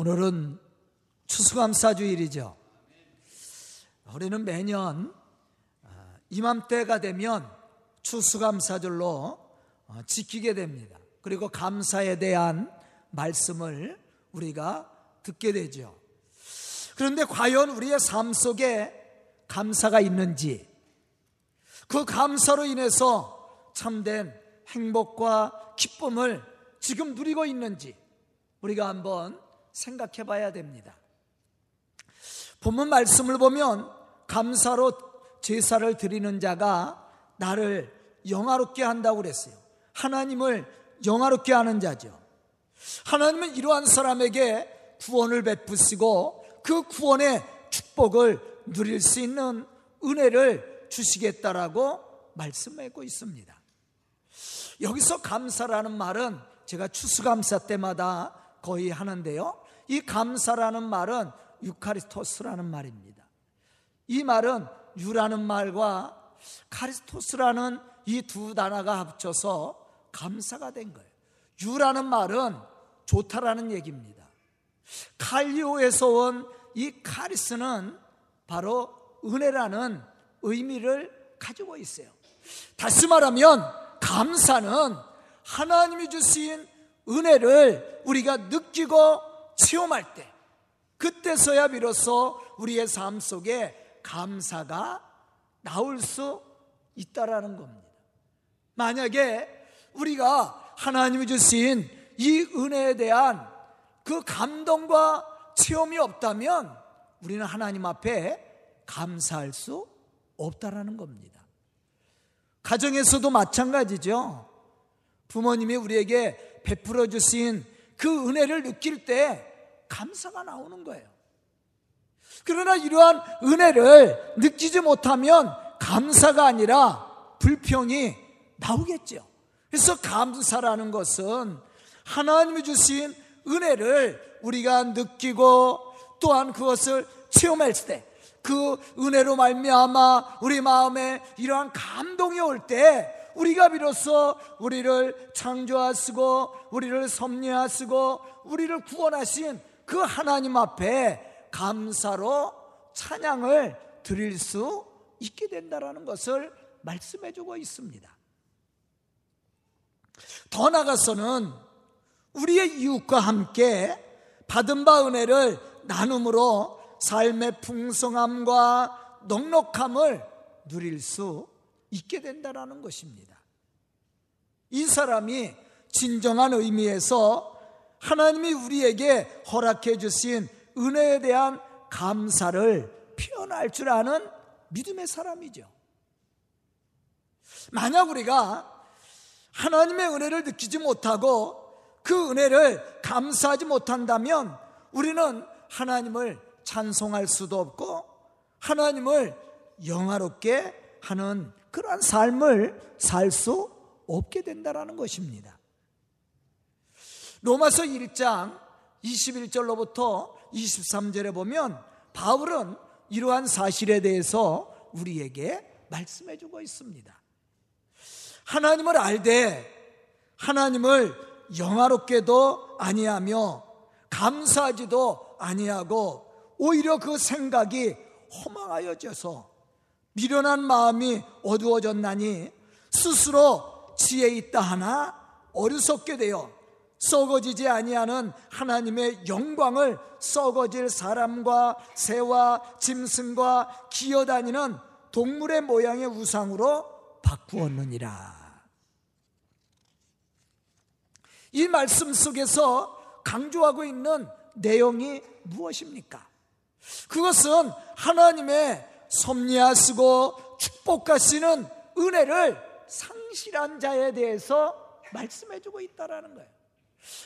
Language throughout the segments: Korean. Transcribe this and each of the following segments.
오늘은 추수감사 주일이죠. 우리는 매년 어, 이맘때가 되면 추수감사절로 어, 지키게 됩니다. 그리고 감사에 대한 말씀을 우리가 듣게 되죠. 그런데 과연 우리의 삶 속에 감사가 있는지, 그 감사로 인해서 참된 행복과 기쁨을 지금 누리고 있는지 우리가 한번 생각해 봐야 됩니다. 본문 말씀을 보면 감사로 제사를 드리는 자가 나를 영화롭게 한다고 그랬어요. 하나님을 영화롭게 하는 자죠. 하나님은 이러한 사람에게 구원을 베푸시고 그 구원의 축복을 누릴 수 있는 은혜를 주시겠다라고 말씀하고 있습니다. 여기서 감사라는 말은 제가 추수감사 때마다 거의 하는데요. 이 감사라는 말은 유카리스토스라는 말입니다. 이 말은 유라는 말과 카리스토스라는 이 두 단어가 합쳐서 감사가 된 거예요. 유라는 말은 좋다라는 얘기입니다. 칼리오에서 온 이 카리스는 바로 은혜라는 의미를 가지고 있어요. 다시 말하면 감사는 하나님이 주신 은혜를 우리가 느끼고 체험할 때 그때서야 비로소 우리의 삶 속에 감사가 나올 수 있다라는 겁니다. 만약에 우리가 하나님이 주신 이 은혜에 대한 그 감동과 체험이 없다면 우리는 하나님 앞에 감사할 수 없다라는 겁니다. 가정에서도 마찬가지죠. 부모님이 우리에게 베풀어 주신 그 은혜를 느낄 때 감사가 나오는 거예요. 그러나 이러한 은혜를 느끼지 못하면 감사가 아니라 불평이 나오겠죠. 그래서 감사라는 것은 하나님이 주신 은혜를 우리가 느끼고 또한 그것을 체험할 때그 은혜로 말미암아 우리 마음에 이러한 감동이 올 때 우리가 비로소 우리를 창조하시고 우리를 섭리하시고 우리를 구원하신 그 하나님 앞에 감사로 찬양을 드릴 수 있게 된다라는 것을 말씀해 주고 있습니다. 더 나아가서는 우리의 이웃과 함께 받은 바 은혜를 나눔으로 삶의 풍성함과 넉넉함을 누릴 수 있게 된다라는 것입니다. 이 사람이 진정한 의미에서 하나님이 우리에게 허락해 주신 은혜에 대한 감사를 표현할 줄 아는 믿음의 사람이죠. 만약 우리가 하나님의 은혜를 느끼지 못하고 그 은혜를 감사하지 못한다면 우리는 하나님을 찬송할 수도 없고 하나님을 영화롭게 하는 그러한 삶을 살 수 없게 된다라는 것입니다. 로마서 1장 21절로부터 23절에 보면 바울은 이러한 사실에 대해서 우리에게 말씀해 주고 있습니다. 하나님을 알되 하나님을 영화롭게도 아니하며 감사하지도 아니하고 오히려 그 생각이 허망하여져서 미련한 마음이 어두워졌나니 스스로 지혜 있다 하나 어리석게 되어 썩어지지 아니하는 하나님의 영광을 썩어질 사람과 새와 짐승과 기어다니는 동물의 모양의 우상으로 바꾸었느니라. 이 말씀 속에서 강조하고 있는 내용이 무엇입니까? 그것은 하나님의 섭리하시고 축복하시는 은혜를 상실한 자에 대해서 말씀해 주고 있다라는 거예요.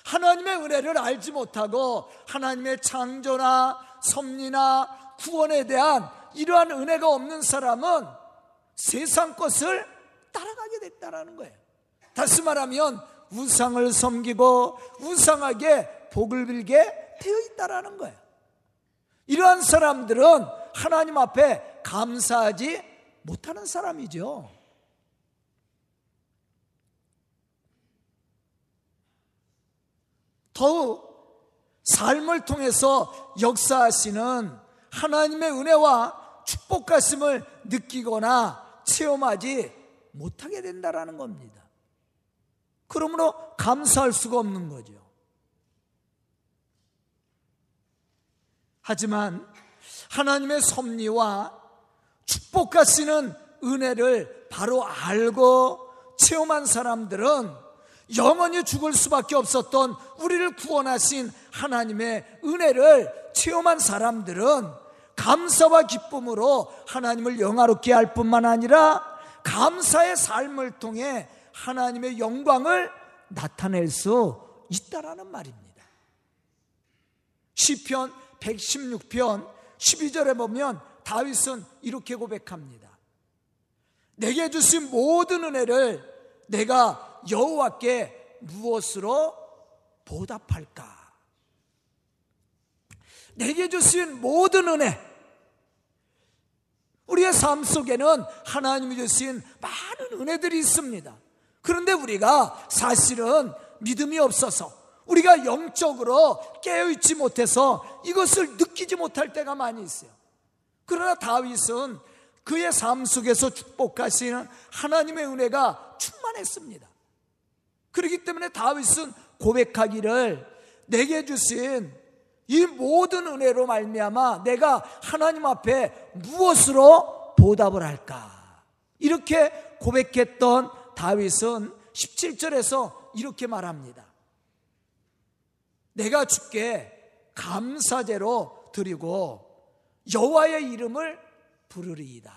하나님의 은혜를 알지 못하고 하나님의 창조나 섭리나 구원에 대한 이러한 은혜가 없는 사람은 세상 것을 따라가게 됐다라는 거예요. 다시 말하면 우상을 섬기고 우상하게 복을 빌게 되어 있다라는 거예요. 이러한 사람들은 하나님 앞에 감사하지 못하는 사람이죠. 더욱 삶을 통해서 역사하시는 하나님의 은혜와 축복 가심을 느끼거나 체험하지 못하게 된다라는 겁니다. 그러므로 감사할 수가 없는 거죠. 하지만 하나님의 섭리와 축복하시는 은혜를 바로 알고 체험한 사람들은 영원히 죽을 수밖에 없었던 우리를 구원하신 하나님의 은혜를 체험한 사람들은 감사와 기쁨으로 하나님을 영화롭게 할 뿐만 아니라 감사의 삶을 통해 하나님의 영광을 나타낼 수 있다라는 말입니다. 시편 116편 12절에 보면 다윗은 이렇게 고백합니다. 내게 주신 모든 은혜를 내가 여호와께 무엇으로 보답할까? 내게 주신 모든 은혜, 우리의 삶 속에는 하나님이 주신 많은 은혜들이 있습니다. 그런데 우리가 사실은 믿음이 없어서 우리가 영적으로 깨어있지 못해서 이것을 느끼지 못할 때가 많이 있어요. 그러나 다윗은 그의 삶 속에서 축복하시는 하나님의 은혜가 충만했습니다. 그렇기 때문에 다윗은 고백하기를 내게 주신 이 모든 은혜로 말미암아 내가 하나님 앞에 무엇으로 보답을 할까? 이렇게 고백했던 다윗은 17절에서 이렇게 말합니다. 내가 주께 감사제로 드리고 여호와의 이름을 부르리이다.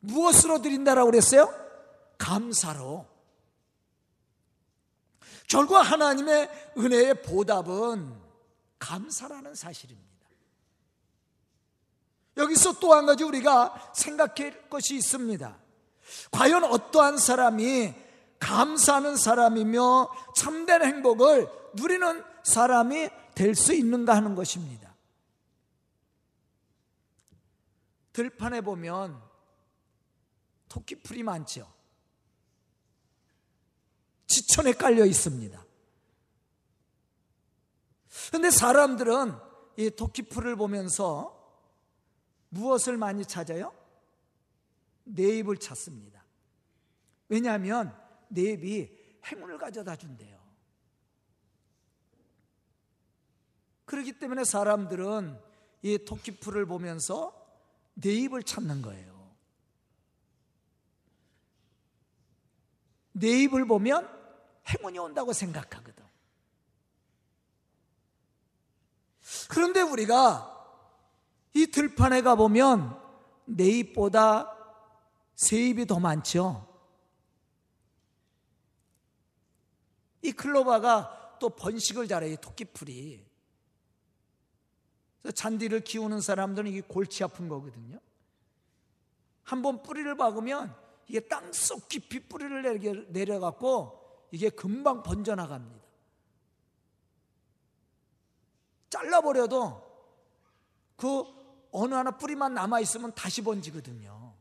무엇으로 드린다라고 그랬어요? 감사로. 결국 하나님의 은혜의 보답은 감사라는 사실입니다. 여기서 또 한 가지 우리가 생각할 것이 있습니다. 과연 어떠한 사람이 감사하는 사람이며 참된 행복을 누리는 사람이 될 수 있는가 하는 것입니다. 들판에 보면 토끼풀이 많죠. 지천에 깔려 있습니다. 그런데 사람들은 이 토끼풀을 보면서 무엇을 많이 찾아요? 내 입을 찾습니다. 왜냐하면 내 입이 행운을 가져다 준대요. 그렇기 때문에 사람들은 이 토끼풀을 보면서 내 입을 찾는 거예요. 내 입을 보면 행운이 온다고 생각하거든. 그런데 우리가 이 들판에 가보면 내 입보다 새 입이 더 많죠. 이 클로바가 또 번식을 잘해요, 토끼풀이. 잔디를 키우는 사람들은 이게 골치 아픈 거거든요. 한번 뿌리를 박으면 이게 땅 속 깊이 뿌리를 내려갖고 이게 금방 번져나갑니다. 잘라버려도 그 어느 하나 뿌리만 남아있으면 다시 번지거든요.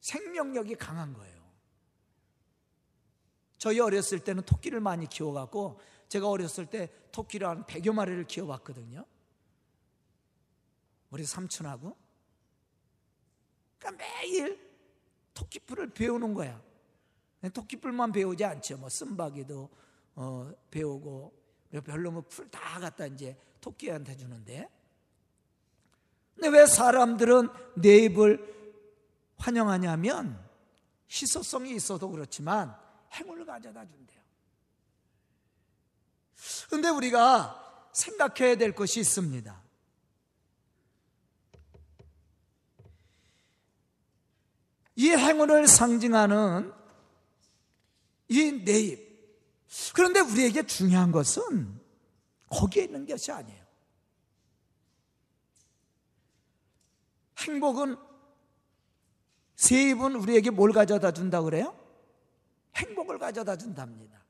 생명력이 강한 거예요. 저희 어렸을 때는 토끼를 많이 키워갖고 제가 어렸을 때 토끼를 한 100여 마리를 키워봤거든요. 우리 삼촌하고. 그러니까 매일 토끼풀을 배우는 거야. 토끼풀만 배우지 않죠. 뭐 쓴바기도 어, 배우고 별로 뭐 풀 다 갖다 이제 토끼한테 주는데. 근데 왜 사람들은 내 입을 환영하냐면 희소성이 있어도 그렇지만 행운을 가져다 준대요. 근데 우리가 생각해야 될 것이 있습니다. 이 행운을 상징하는 이 내입. 그런데 우리에게 중요한 것은 거기에 있는 것이 아니에요. 행복은 세입은 우리에게 뭘 가져다 준다 그래요? 행복을 가져다 준답니다.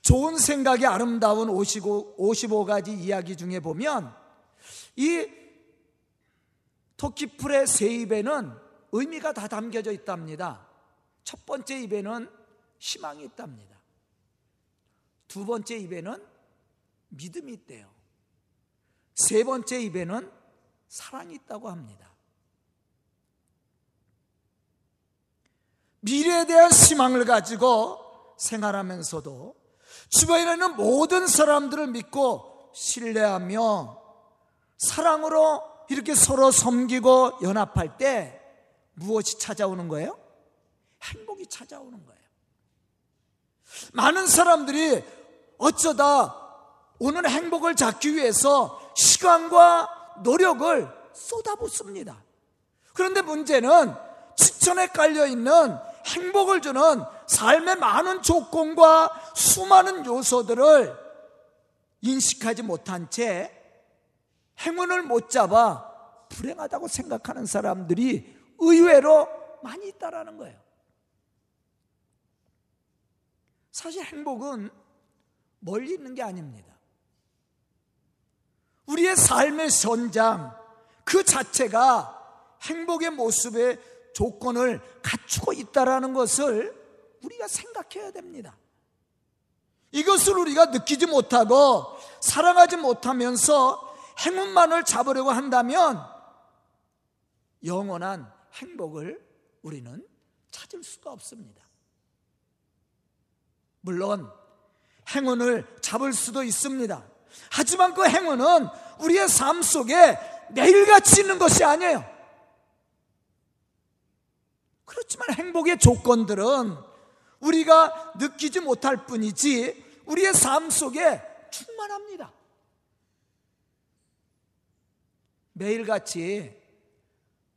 좋은 생각이 아름다운 55, 55가지 이야기 중에 보면 이 토끼풀의 세 입에는 의미가 다 담겨져 있답니다. 첫 번째 입에는 희망이 있답니다. 두 번째 입에는 믿음이 있대요. 세 번째 입에는 사랑이 있다고 합니다. 미래에 대한 희망을 가지고 생활하면서도 주변에 있는 모든 사람들을 믿고 신뢰하며 사랑으로 이렇게 서로 섬기고 연합할 때 무엇이 찾아오는 거예요? 행복이 찾아오는 거예요. 많은 사람들이 어쩌다 오는 행복을 잡기 위해서 시간과 노력을 쏟아붓습니다. 그런데 문제는 지천에 깔려 있는 행복을 주는 삶의 많은 조건과 수많은 요소들을 인식하지 못한 채 행운을 못 잡아 불행하다고 생각하는 사람들이 의외로 많이 있다라는 거예요. 사실 행복은 멀리 있는 게 아닙니다. 우리의 삶의 현장 그 자체가 행복의 모습의 조건을 갖추고 있다라는 것을 우리가 생각해야 됩니다. 이것을 우리가 느끼지 못하고 사랑하지 못하면서 행운만을 잡으려고 한다면 영원한 행복을 우리는 찾을 수가 없습니다. 물론 행운을 잡을 수도 있습니다. 하지만 그 행운은 우리의 삶 속에 매일같이 있는 것이 아니에요. 그렇지만 행복의 조건들은 우리가 느끼지 못할 뿐이지 우리의 삶 속에 충만합니다. 매일같이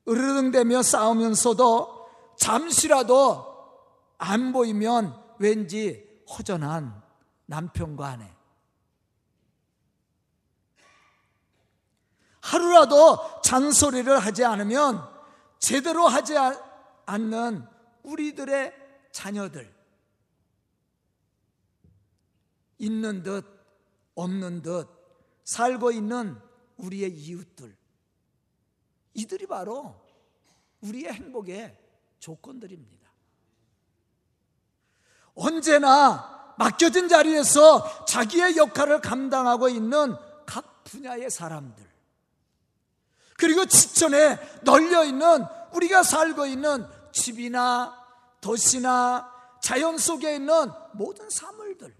으르릉대며 싸우면서도 잠시라도 안 보이면 왠지 허전한 남편과 아내. 하루라도 잔소리를 하지 않으면 제대로 하지 않는 우리들의 자녀들. 있는 듯, 없는 듯, 살고 있는 우리의 이웃들. 이들이 바로 우리의 행복의 조건들입니다. 언제나 맡겨진 자리에서 자기의 역할을 감당하고 있는 각 분야의 사람들. 그리고 지천에 널려 있는 우리가 살고 있는 집이나 도시나 자연 속에 있는 모든 사물들.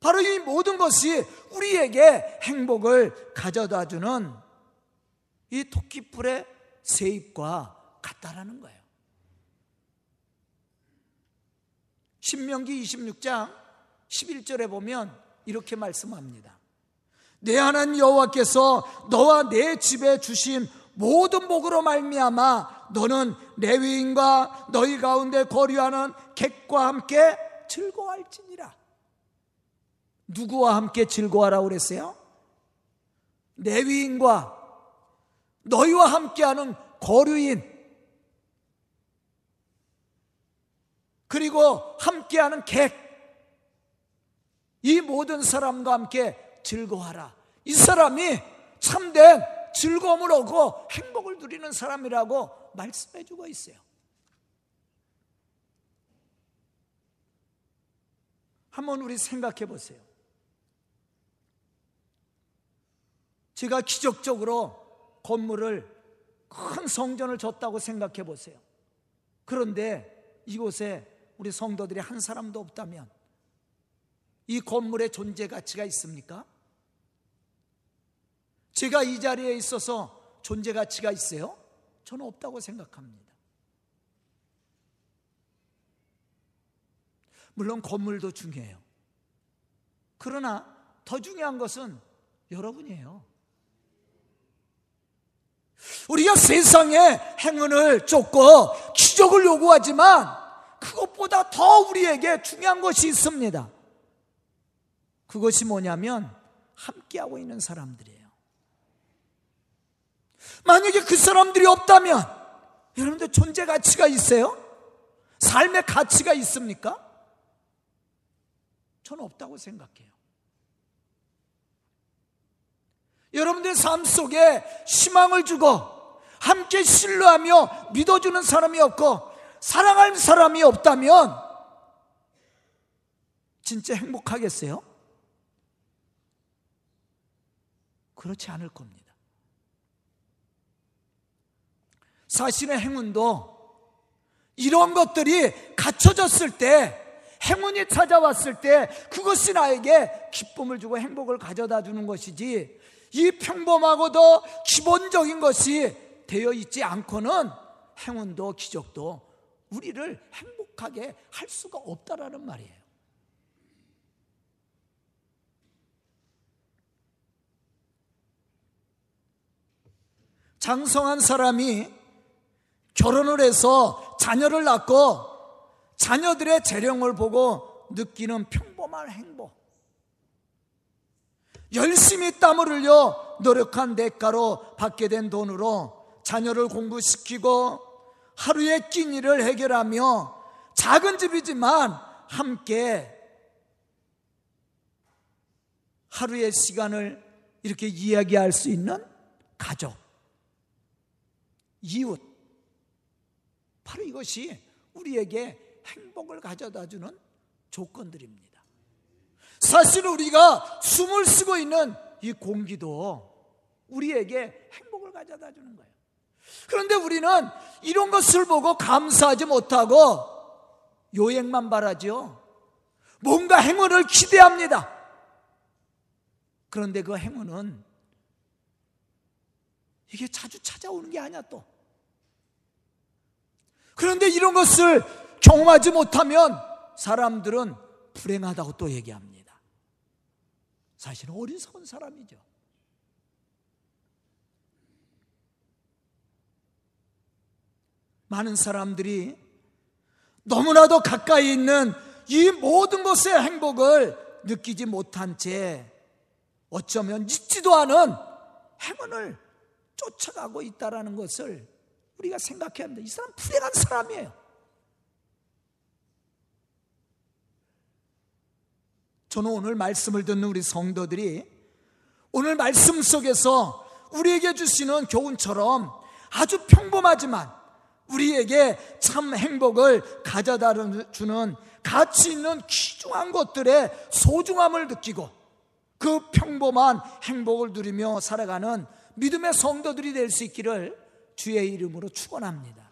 바로 이 모든 것이 우리에게 행복을 가져다 주는 이 토끼뿔의 세입과 같다라는 거예요. 신명기 26장 11절에 보면 이렇게 말씀합니다. 내 하나님 여호와께서 너와 내 집에 주신 모든 복으로 말미암아 너는 레위인과 너희 가운데 거류하는 객과 함께 즐거워할지니라. 누구와 함께 즐거워하라고 그랬어요? 레위인과 너희와 함께하는 거류인 그리고 함께하는 객 이 모든 사람과 함께 즐거워하라. 이 사람이 참된 즐거움을 얻고 행복을 누리는 사람이라고 말씀해 주고 있어요. 한번 우리 생각해 보세요. 제가 기적적으로 건물을 큰 성전을 줬다고 생각해 보세요. 그런데 이곳에 우리 성도들이 한 사람도 없다면 이 건물의 존재 가치가 있습니까? 제가 이 자리에 있어서 존재 가치가 있어요? 저는 없다고 생각합니다. 물론 건물도 중요해요. 그러나 더 중요한 것은 여러분이에요. 우리가 세상에 행운을 쫓고 기적을 요구하지만 그것보다 더 우리에게 중요한 것이 있습니다. 그것이 뭐냐면 함께하고 있는 사람들이에요. 만약에 그 사람들이 없다면 여러분들 존재 가치가 있어요? 삶의 가치가 있습니까? 저는 없다고 생각해요. 여러분들 삶 속에 희망을 주고 함께 신뢰하며 믿어주는 사람이 없고 사랑할 사람이 없다면 진짜 행복하겠어요? 그렇지 않을 겁니다. 사실은 행운도 이런 것들이 갖춰졌을 때 행운이 찾아왔을 때 그것이 나에게 기쁨을 주고 행복을 가져다 주는 것이지 이 평범하고도 기본적인 것이 되어 있지 않고는 행운도 기적도 우리를 행복하게 할 수가 없다라는 말이에요. 장성한 사람이 결혼을 해서 자녀를 낳고 자녀들의 재령을 보고 느끼는 평범한 행복. 열심히 땀을 흘려 노력한 대가로 받게 된 돈으로 자녀를 공부시키고 하루의 끼니를 해결하며 작은 집이지만 함께 하루의 시간을 이렇게 이야기할 수 있는 가족, 이웃. 바로 이것이 우리에게 행복을 가져다 주는 조건들입니다. 사실 우리가 숨을 쉬고 있는 이 공기도 우리에게 행복을 가져다 주는 거예요. 그런데 우리는 이런 것을 보고 감사하지 못하고 요행만 바라죠. 뭔가 행운을 기대합니다. 그런데 그 행운은 이게 자주 찾아오는 게 아니야 또. 그런데 이런 것을 경험하지 못하면 사람들은 불행하다고 또 얘기합니다. 사실은 어리석은 사람이죠. 많은 사람들이 너무나도 가까이 있는 이 모든 것의 행복을 느끼지 못한 채 어쩌면 잊지도 않은 행운을 쫓아가고 있다라는 것을 우리가 생각해야 합니다. 이 사람 불행한 사람이에요. 저는 오늘 말씀을 듣는 우리 성도들이 오늘 말씀 속에서 우리에게 주시는 교훈처럼 아주 평범하지만 우리에게 참 행복을 가져다 주는 가치 있는 귀중한 것들의 소중함을 느끼고 그 평범한 행복을 누리며 살아가는 믿음의 성도들이 될 수 있기를 주의 이름으로 축원합니다.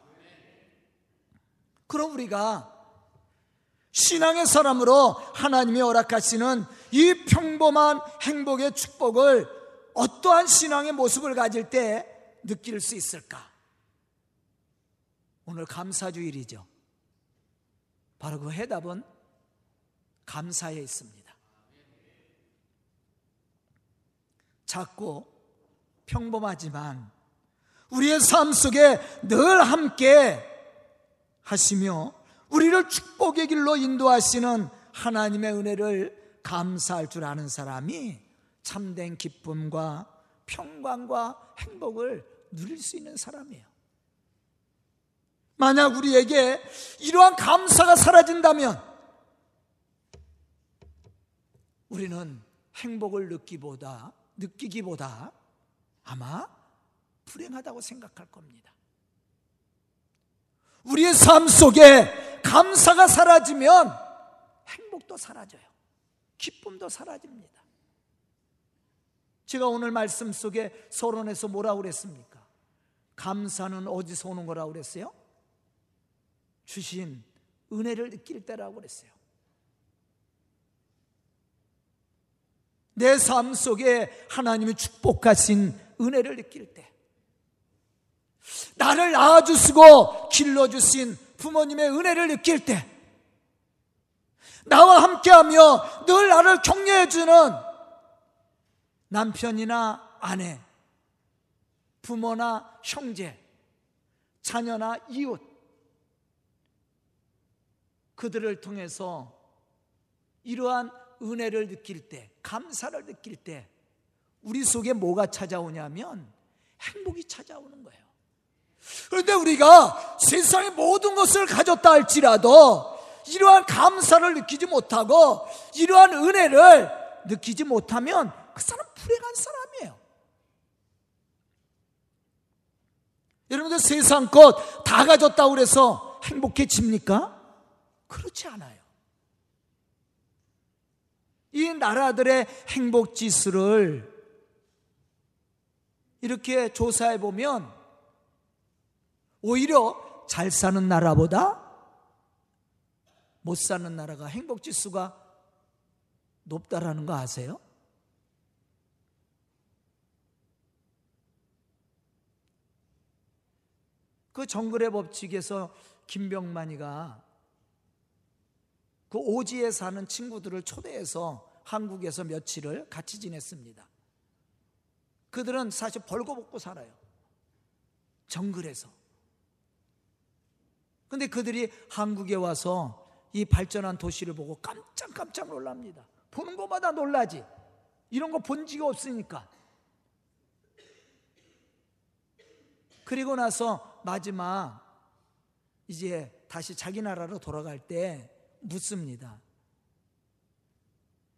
그럼 우리가 신앙의 사람으로 하나님이 허락하시는 이 평범한 행복의 축복을 어떠한 신앙의 모습을 가질 때 느낄 수 있을까? 오늘 감사주일이죠. 바로 그 해답은 감사에 있습니다. 작고 평범하지만 우리의 삶 속에 늘 함께 하시며 우리를 축복의 길로 인도하시는 하나님의 은혜를 감사할 줄 아는 사람이 참된 기쁨과 평강과 행복을 누릴 수 있는 사람이에요. 만약 우리에게 이러한 감사가 사라진다면 우리는 행복을 느끼보다 느끼기보다 아마 불행하다고 생각할 겁니다. 우리의 삶 속에 감사가 사라지면 행복도 사라져요. 기쁨도 사라집니다. 제가 오늘 말씀 속에 서론에서 뭐라고 그랬습니까? 감사는 어디서 오는 거라고 그랬어요? 주신 은혜를 느낄 때라고 그랬어요. 내 삶 속에 하나님이 축복하신 은혜를 느낄 때, 나를 낳아주시고 길러주신 부모님의 은혜를 느낄 때, 나와 함께하며 늘 나를 격려해주는 남편이나 아내, 부모나 형제, 자녀나 이웃, 그들을 통해서 이러한 은혜를 느낄 때, 감사를 느낄 때, 우리 속에 뭐가 찾아오냐면 행복이 찾아오는 거예요. 그런데 우리가 세상의 모든 것을 가졌다 할지라도 이러한 감사를 느끼지 못하고 이러한 은혜를 느끼지 못하면 그 사람 불행한 사람이에요. 여러분들 세상 것 다 가졌다고 그래서 행복해집니까? 그렇지 않아요. 나라들의 행복 지수를 이렇게 조사해 보면 오히려 잘 사는 나라보다 못 사는 나라가 행복 지수가 높다라는 거 아세요? 그 정글의 법칙에서 김병만이가 그 오지에 사는 친구들을 초대해서 한국에서 며칠을 같이 지냈습니다. 그들은 사실 벌거벗고 살아요. 정글에서. 근데 그들이 한국에 와서 이 발전한 도시를 보고 깜짝깜짝 놀랍니다. 보는 것마다 놀라지. 이런 거 본 지가 없으니까. 그리고 나서 마지막 이제 다시 자기 나라로 돌아갈 때 묻습니다.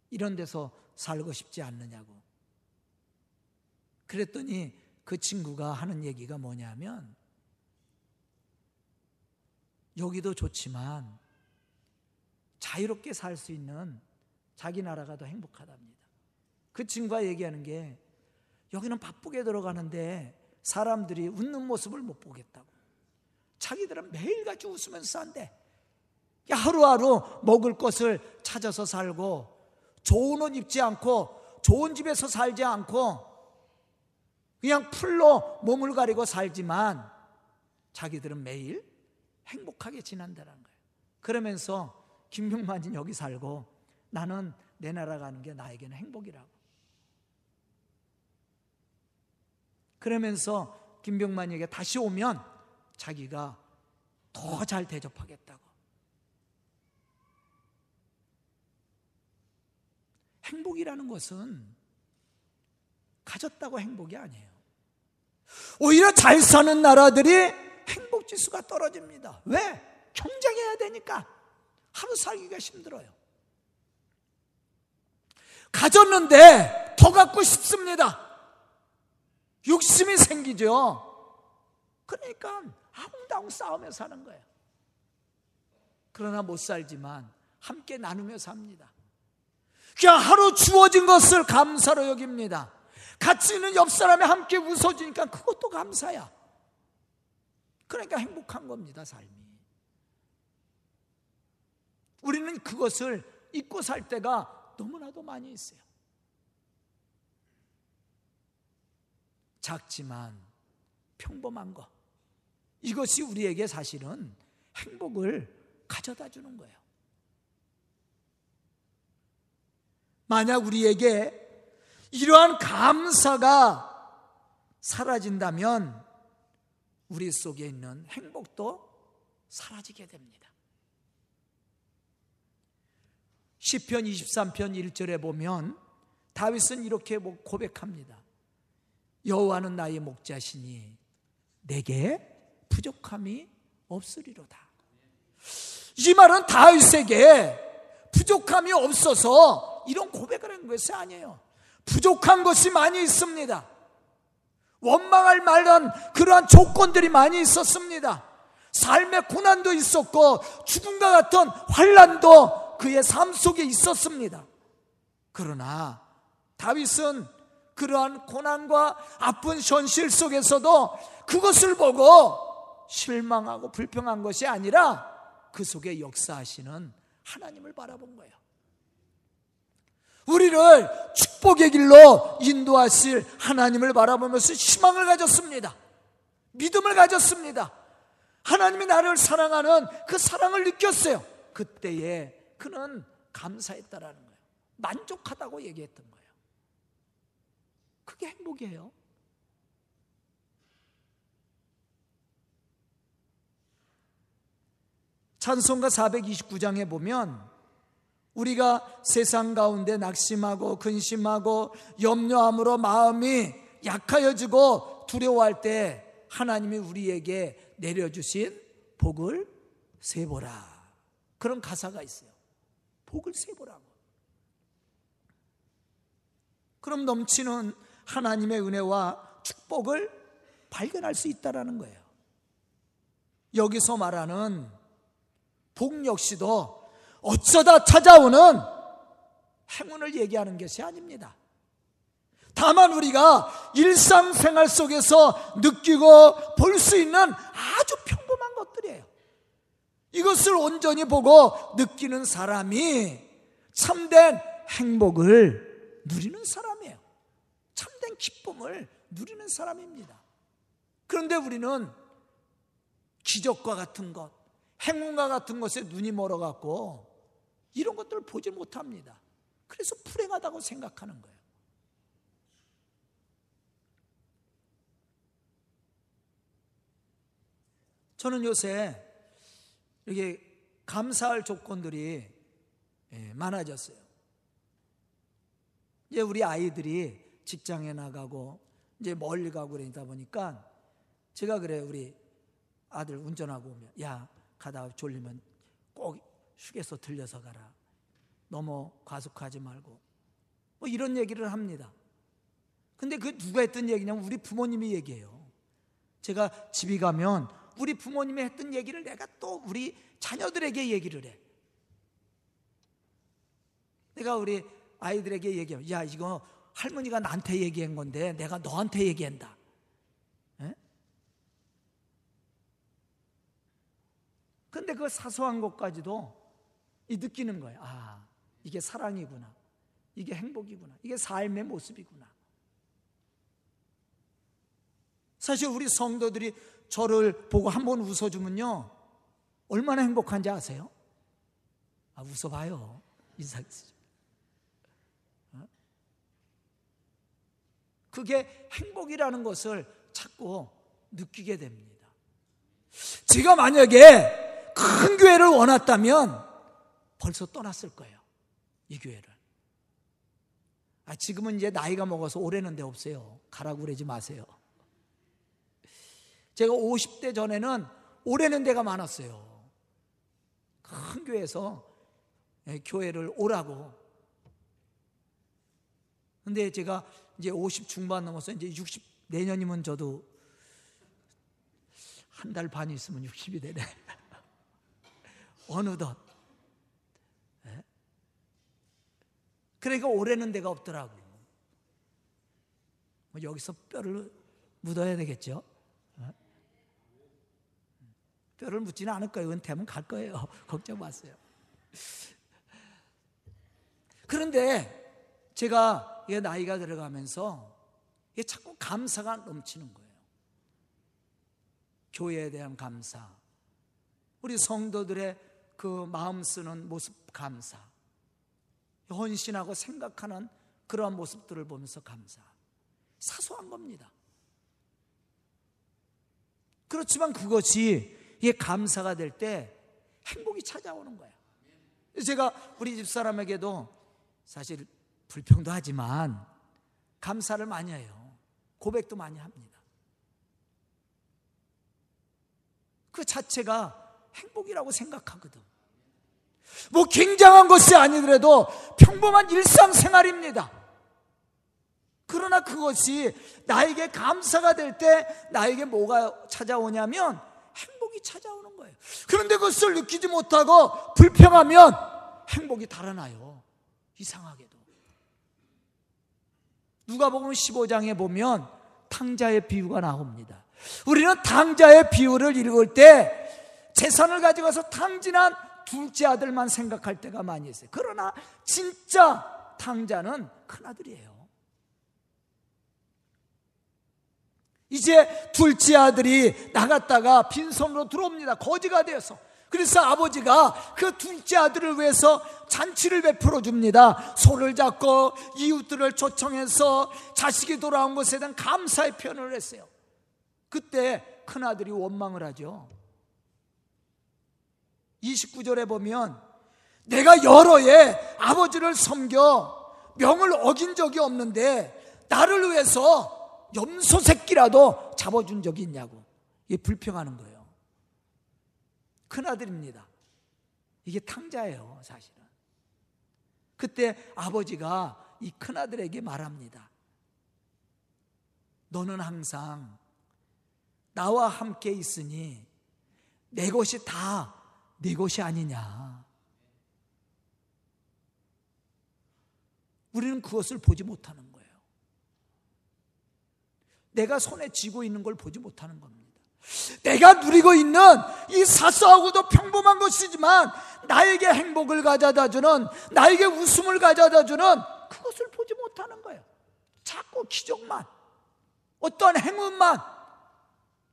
이런 데서 살고 싶지 않느냐고. 그랬더니 그 친구가 하는 얘기가 뭐냐면 여기도 좋지만 자유롭게 살 수 있는 자기 나라가 더 행복하답니다. 그 친구가 얘기하는 게 여기는 바쁘게 들어가는데 사람들이 웃는 모습을 못 보겠다고. 자기들은 매일같이 웃으면서 산대. 하루하루 먹을 것을 찾아서 살고 좋은 옷 입지 않고 좋은 집에서 살지 않고 그냥 풀로 몸을 가리고 살지만 자기들은 매일 행복하게 지난다는 거예요. 그러면서 김병만이 여기 살고 나는 내 나라 가는 게 나에게는 행복이라고. 그러면서 김병만에게 다시 오면 자기가 더 잘 대접하겠다고. 행복이라는 것은 가졌다고 행복이 아니에요. 오히려 잘 사는 나라들이 행복 지수가 떨어집니다. 왜? 경쟁해야 되니까 하루 살기가 힘들어요. 가졌는데 더 갖고 싶습니다. 욕심이 생기죠. 그러니까 아웅다웅 싸우며 사는 거예요. 그러나 못 살지만 함께 나누며 삽니다. 그냥 하루 주어진 것을 감사로 여깁니다. 같이 있는 옆 사람이 함께 웃어주니까 그것도 감사야. 그러니까 행복한 겁니다, 삶이. 우리는 그것을 잊고 살 때가 너무나도 많이 있어요. 작지만 평범한 것. 이것이 우리에게 사실은 행복을 가져다 주는 거예요. 만약 우리에게 이러한 감사가 사라진다면 우리 속에 있는 행복도 사라지게 됩니다. 시편 23편 1절에 보면 다윗은 이렇게 고백합니다. 여호와는 나의 목자시니 내게 부족함이 없으리로다. 이 말은 다윗에게 부족함이 없어서 이런 고백을 한 것이 아니에요. 부족한 것이 많이 있습니다. 원망할 만한 그러한 조건들이 많이 있었습니다. 삶의 고난도 있었고 죽음과 같은 환란도 그의 삶 속에 있었습니다. 그러나 다윗은 그러한 고난과 아픈 현실 속에서도 그것을 보고 실망하고 불평한 것이 아니라 그 속에 역사하시는 하나님을 바라본 거예요. 우리를 축복의 길로 인도하실 하나님을 바라보면서 희망을 가졌습니다. 믿음을 가졌습니다. 하나님이 나를 사랑하는 그 사랑을 느꼈어요. 그때에 그는 감사했다라는 거예요. 만족하다고 얘기했던 거예요. 그게 행복이에요. 찬송가 429장에 보면 우리가 세상 가운데 낙심하고 근심하고 염려함으로 마음이 약하여지고 두려워할 때 하나님이 우리에게 내려주신 복을 세보라. 그런 가사가 있어요. 복을 세보라고. 그럼 넘치는 하나님의 은혜와 축복을 발견할 수 있다라는 거예요. 여기서 말하는 복 역시도 어쩌다 찾아오는 행운을 얘기하는 것이 아닙니다. 다만 우리가 일상생활 속에서 느끼고 볼 수 있는 아주 평범한 것들이에요. 이것을 온전히 보고 느끼는 사람이 참된 행복을 누리는 사람이에요. 참된 기쁨을 누리는 사람입니다. 그런데 우리는 기적과 같은 것, 행운과 같은 것에 눈이 멀어갖고 이런 것들을 보지 못합니다. 그래서 불행하다고 생각하는 거예요. 저는 요새 이렇게 감사할 조건들이 예, 많아졌어요. 이제 우리 아이들이 직장에 나가고 이제 멀리 가고 그러다 보니까 제가 그래 우리 아들 운전하고 오면 야 가다 졸리면 꼭 휴게소 들려서 가라. 너무 과속하지 말고 뭐 이런 얘기를 합니다. 근데 그 누가 했던 얘기냐면 우리 부모님이 얘기해요. 제가 집에 가면 우리 부모님이 했던 얘기를 내가 또 우리 자녀들에게 얘기를 해. 내가 우리 아이들에게 얘기해. 야, 이거 할머니가 나한테 얘기한 건데 내가 너한테 얘기한다. 에? 근데 그 사소한 것까지도 이 느끼는 거예요. 아, 이게 사랑이구나. 이게 행복이구나. 이게 삶의 모습이구나. 사실 우리 성도들이 저를 보고 한 번 웃어주면요. 얼마나 행복한지 아세요? 아, 웃어봐요. 인사했어요. 어? 그게 행복이라는 것을 자꾸 느끼게 됩니다. 제가 만약에 큰 교회를 원했다면 벌써 떠났을 거예요. 이 교회를. 아, 지금은 이제 나이가 먹어서 오래는 데 없어요. 가라고 그러지 마세요. 제가 50대 전에는 오래는 데가 많았어요. 큰 교회에서 예, 교회를 오라고. 근데 제가 이제 50 중반 넘어서 이제 60 내년이면 저도 한 달 반 있으면 60이 되네. 어느덧. 그러니까 오래는 데가 없더라고. 뭐 여기서 뼈를 묻어야 되겠죠. 뼈를 묻지는 않을 거예요. 은퇴하면 갈 거예요. 걱정 마세요. 그런데 제가 나이가 들어가면서 자꾸 감사가 넘치는 거예요. 교회에 대한 감사, 우리 성도들의 그 마음 쓰는 모습 감사, 헌신하고 생각하는 그러한 모습들을 보면서 감사. 사소한 겁니다. 그렇지만 그것이 이게 감사가 될 때 행복이 찾아오는 거예요. 제가 우리 집 사람에게도 사실 불평도 하지만 감사를 많이 해요. 고백도 많이 합니다. 그 자체가 행복이라고 생각하거든. 뭐 굉장한 것이 아니더라도 평범한 일상생활입니다. 그러나 그것이 나에게 감사가 될 때 나에게 뭐가 찾아오냐면 행복이 찾아오는 거예요. 그런데 그것을 느끼지 못하고 불평하면 행복이 달아나요. 이상하게도. 누가 보면 15장에 보면 탕자의 비유가 나옵니다. 우리는 탕자의 비유를 읽을 때 재산을 가져가서 탕진한 둘째 아들만 생각할 때가 많이 있어요. 그러나 진짜 탕자는 큰아들이에요. 이제 둘째 아들이 나갔다가 빈손으로 들어옵니다. 거지가 되어서. 그래서 아버지가 그 둘째 아들을 위해서 잔치를 베풀어 줍니다. 손을 잡고 이웃들을 초청해서 자식이 돌아온 것에 대한 감사의 표현을 했어요. 그때 큰 아들이 원망을 하죠. 29절에 보면 내가 여러 해 아버지를 섬겨 명을 어긴 적이 없는데 나를 위해서 염소 새끼라도 잡아준 적이 있냐고. 이게 불평하는 거예요. 큰 아들입니다. 이게 탕자예요, 사실은. 그때 아버지가 이 큰 아들에게 말합니다. 너는 항상 나와 함께 있으니 내 것이 다 내 것이 아니냐. 우리는 그것을 보지 못하는 거예요. 내가 손에 쥐고 있는 걸 보지 못하는 겁니다. 내가 누리고 있는 이 사소하고도 평범한 것이지만 나에게 행복을 가져다 주는 나에게 웃음을 가져다 주는 그것을 보지 못하는 거예요. 자꾸 기적만 어떤 행운만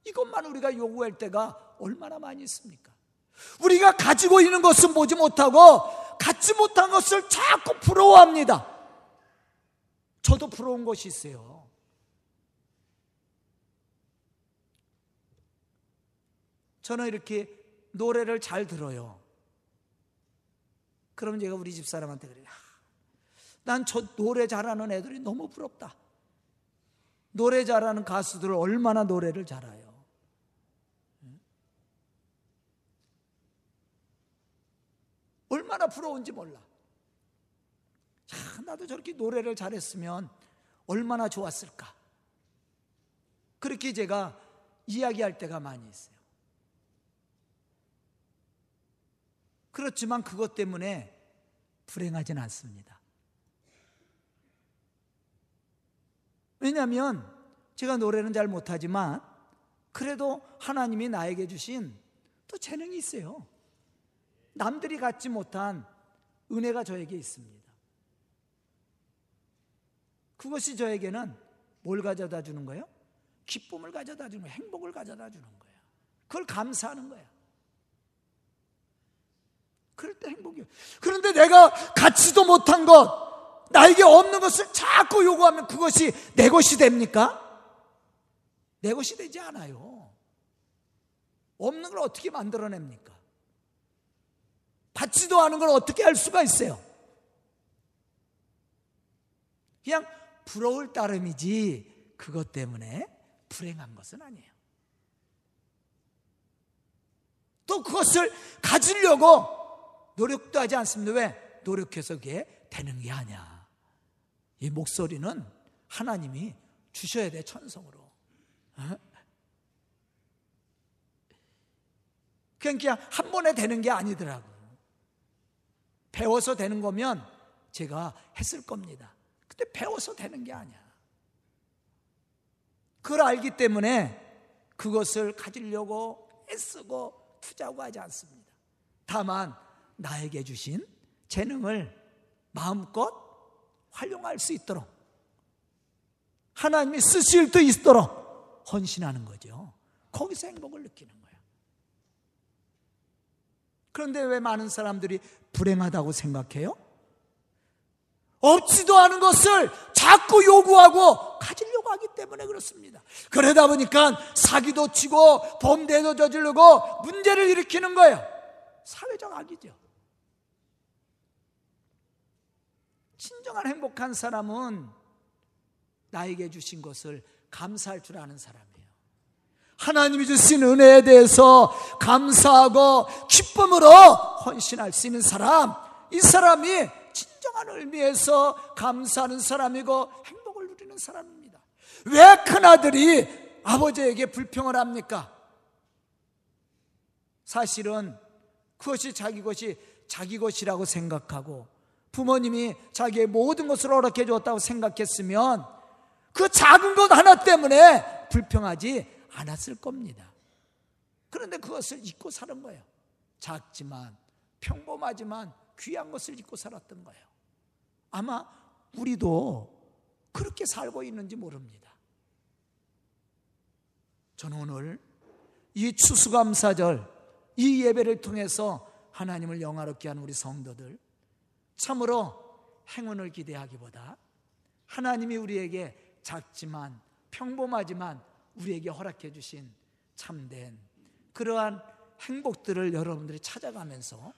이것만 우리가 요구할 때가 얼마나 많이 있습니까? 우리가 가지고 있는 것은 보지 못하고 갖지 못한 것을 자꾸 부러워합니다. 저도 부러운 것이 있어요. 저는 이렇게 노래를 잘 들어요. 그러면 제가 우리 집 사람한테 그래요. 난 저 노래 잘하는 애들이 너무 부럽다. 노래 잘하는 가수들 얼마나 노래를 잘해요. 얼마나 부러운지 몰라. 야, 나도 저렇게 노래를 잘했으면 얼마나 좋았을까. 그렇게 제가 이야기할 때가 많이 있어요. 그렇지만 그것 때문에 불행하진 않습니다. 왜냐하면 제가 노래는 잘 못하지만 그래도 하나님이 나에게 주신 또 재능이 있어요. 남들이 갖지 못한 은혜가 저에게 있습니다. 그것이 저에게는 뭘 가져다 주는 거예요? 기쁨을 가져다 주는 거예요. 행복을 가져다 주는 거예요. 그걸 감사하는 거예요. 그럴 때 행복이에요. 그런데 내가 갖지도 못한 것, 나에게 없는 것을 자꾸 요구하면 그것이 내 것이 됩니까? 내 것이 되지 않아요. 없는 걸 어떻게 만들어냅니까? 받지도 않은 걸 어떻게 할 수가 있어요? 그냥 부러울 따름이지 그것 때문에 불행한 것은 아니에요. 또 그것을 가지려고 노력도 하지 않습니다. 왜? 노력해서 그게 되는 게 아니야. 이 목소리는 하나님이 주셔야 돼, 천성으로. 어? 그냥 한 번에 되는 게 아니더라고. 배워서 되는 거면 제가 했을 겁니다. 근데 배워서 되는 게 아니야. 그걸 알기 때문에 그것을 가지려고 애쓰고 투자하고 하지 않습니다. 다만 나에게 주신 재능을 마음껏 활용할 수 있도록 하나님이 쓰실 수 있도록 헌신하는 거죠. 거기서 행복을 느끼는. 그런데 왜 많은 사람들이 불행하다고 생각해요? 없지도 않은 것을 자꾸 요구하고 가지려고 하기 때문에 그렇습니다. 그러다 보니까 사기도 치고 범죄도 저지르고 문제를 일으키는 거예요. 사회적 악이죠. 진정한 행복한 사람은 나에게 주신 것을 감사할 줄 아는 사람이에요. 하나님이 주신 은혜에 대해서 감사하고 기쁨으로 헌신할 수 있는 사람, 이 사람이 진정한 의미에서 감사하는 사람이고 행복을 누리는 사람입니다. 왜 큰아들이 아버지에게 불평을 합니까? 사실은 그것이 자기 것이 자기 것이라고 생각하고 부모님이 자기의 모든 것을 허락해 주었다고 생각했으면 그 작은 것 하나 때문에 불평하지 않았을 겁니다. 그런데 그것을 잊고 사는 거예요. 작지만 평범하지만 귀한 것을 잊고 살았던 거예요. 아마 우리도 그렇게 살고 있는지 모릅니다. 저는 오늘 이 추수감사절 이 예배를 통해서 하나님을 영화롭게 하는 우리 성도들 참으로 행운을 기대하기보다 하나님이 우리에게 작지만 평범하지만 우리에게 허락해 주신 참된 그러한 행복들을 여러분들이 찾아가면서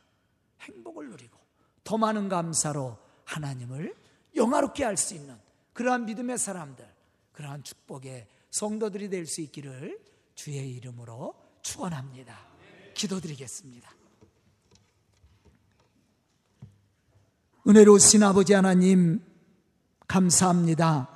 행복을 누리고 더 많은 감사로 하나님을 영화롭게 할 수 있는 그러한 믿음의 사람들, 그러한 축복의 성도들이 될 수 있기를 주의 이름으로 축원합니다. 기도드리겠습니다. 은혜로우신 아버지 하나님 감사합니다.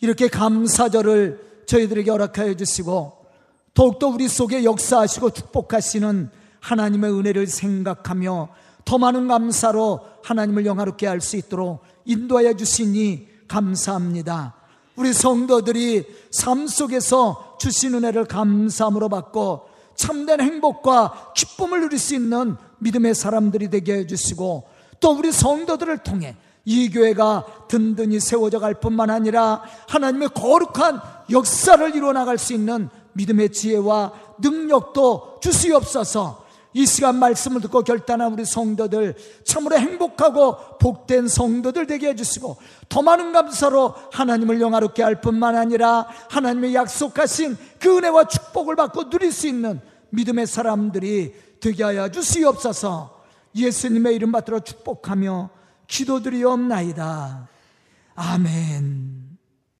이렇게 감사절을 저희들에게 허락하여 주시고 더욱더 우리 속에 역사하시고 축복하시는 하나님의 은혜를 생각하며 더 많은 감사로 하나님을 영화롭게 할 수 있도록 인도하여 주시니 감사합니다. 우리 성도들이 삶 속에서 주신 은혜를 감사함으로 받고 참된 행복과 기쁨을 누릴 수 있는 믿음의 사람들이 되게 해주시고 또 우리 성도들을 통해 이 교회가 든든히 세워져 갈 뿐만 아니라 하나님의 거룩한 역사를 이루어 나갈 수 있는 믿음의 지혜와 능력도 주시옵소서. 이 시간 말씀을 듣고 결단한 우리 성도들 참으로 행복하고 복된 성도들 되게 해주시고 더 많은 감사로 하나님을 영화롭게 할 뿐만 아니라 하나님의 약속하신 그 은혜와 축복을 받고 누릴 수 있는 믿음의 사람들이 되게 하여 주시옵소서. 예수님의 이름 받들어 축복하며 기도드리옵나이다. 아멘.